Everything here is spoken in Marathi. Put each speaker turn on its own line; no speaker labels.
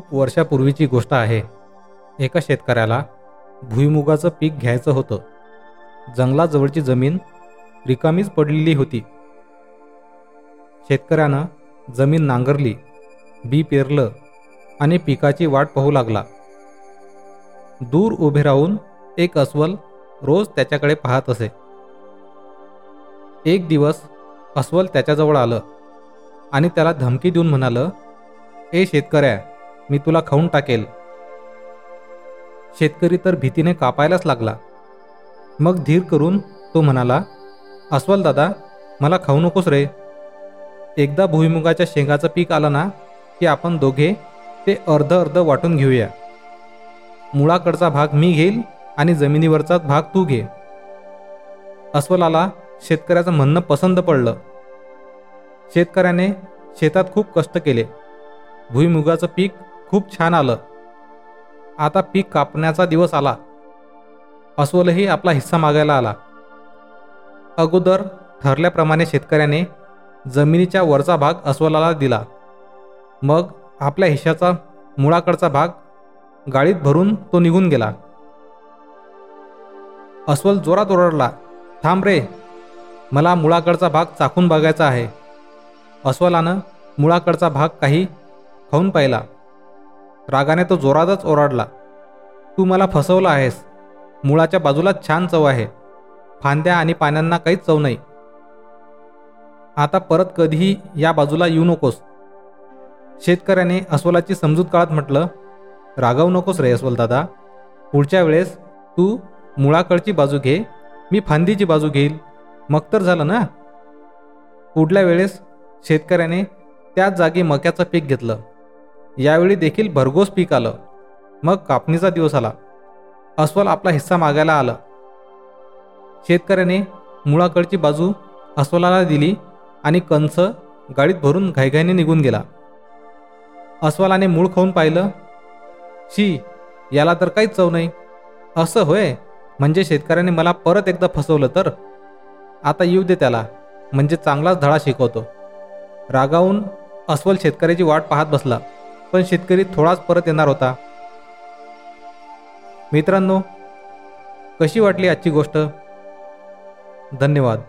खूप वर्षापूर्वीची गोष्ट आहे. एका शेतकऱ्याला भुईमुगाचं पीक घ्यायचं होतं. जंगलाजवळची जमीन रिकामीच पडलेली होती. शेतकऱ्यानं जमीन नांगरली बी पेरलं आणि पिकाची वाट पाहू लागला. दूर उभे राहून एक अस्वल रोज त्याच्याकडे पाहत असे. एक दिवस अस्वल त्याच्याजवळ आलं आणि त्याला धमकी देऊन म्हणालं ए शेतकऱ्या मी तुला खाऊन टाकेल. शेतकरी तर भीतीने कापायलाच लागला. मग धीर करून तो म्हणाला अस्वल दादा मला खाऊ नकोस रे. एकदा भुईमुगाच्या शेंगाचं पीक आलं ना की आपण दोघे ते अर्ध अर्ध वाटून घेऊया. मुळाकडचा भाग मी घेईल आणि जमिनीवरचा भाग तू घे. अस्वलाला शेतकऱ्याचं म्हणणं पसंत पडलं. शेतकऱ्याने शेतात खूप कष्ट केले. भुईमुगाचं पीक खूप छान आलं. आता पीक कापण्याचा दिवस आला. अस्वलही आपला हिस्सा मागायला आला. अगोदर ठरल्याप्रमाणे शेतकऱ्याने जमिनीच्या वरचा भाग अस्वलाला दिला. मग आपल्या हिश्शाचा मुळाकडचा भाग गाडीत भरून तो निघून गेला. अस्वल जोरात ओरडला थांब रे मला मुळाकडचा भाग चाखून बघायचा आहे. अस्वलानं मुळाकडचा भाग काही खाऊन पाहिला. रागाने तो जोरातच ओरडला तू मला फसवलं आहेस. मुळाच्या बाजूला छान चव आहे. फांद्या आणि पाण्यांना काहीच चव नाही. आता परत कधीही या बाजूला येऊ नकोस. शेतकऱ्याने अस्वलाची समजूत काळात म्हटलं रागावू नकोस रे अस्वल दादा. पुढच्या वेळेस तू मुळाकडची बाजू घे मी फांदीची बाजू घेईल. मग तर झालं ना? पुढल्या वेळेस शेतकऱ्याने त्याच जागी मक्याचं पीक घेतलं. यावेळी देखील भरघोस पीक आलं. मग कापणीचा दिवस आला. अस्वल आपला हिस्सा मागायला आलं. शेतकऱ्याने मुळाकडची बाजू अस्वलाला दिली आणि कंस गाडीत भरून घाईघाईने निघून गेला. अस्वलाने मूळ खाऊन पाहिलं शी याला तर काहीच चव नाही. असं होय? म्हणजे शेतकऱ्याने मला परत एकदा फसवलं तर? आता येऊ दे त्याला. म्हणजे चांगलाच धडा शिकवतो. रागावून अस्वल शेतकऱ्याची वाट पाहत बसला. पण शेतकरी थोडाच परत येणार होता. मित्रांनो कशी वाटली आजची गोष्ट? धन्यवाद.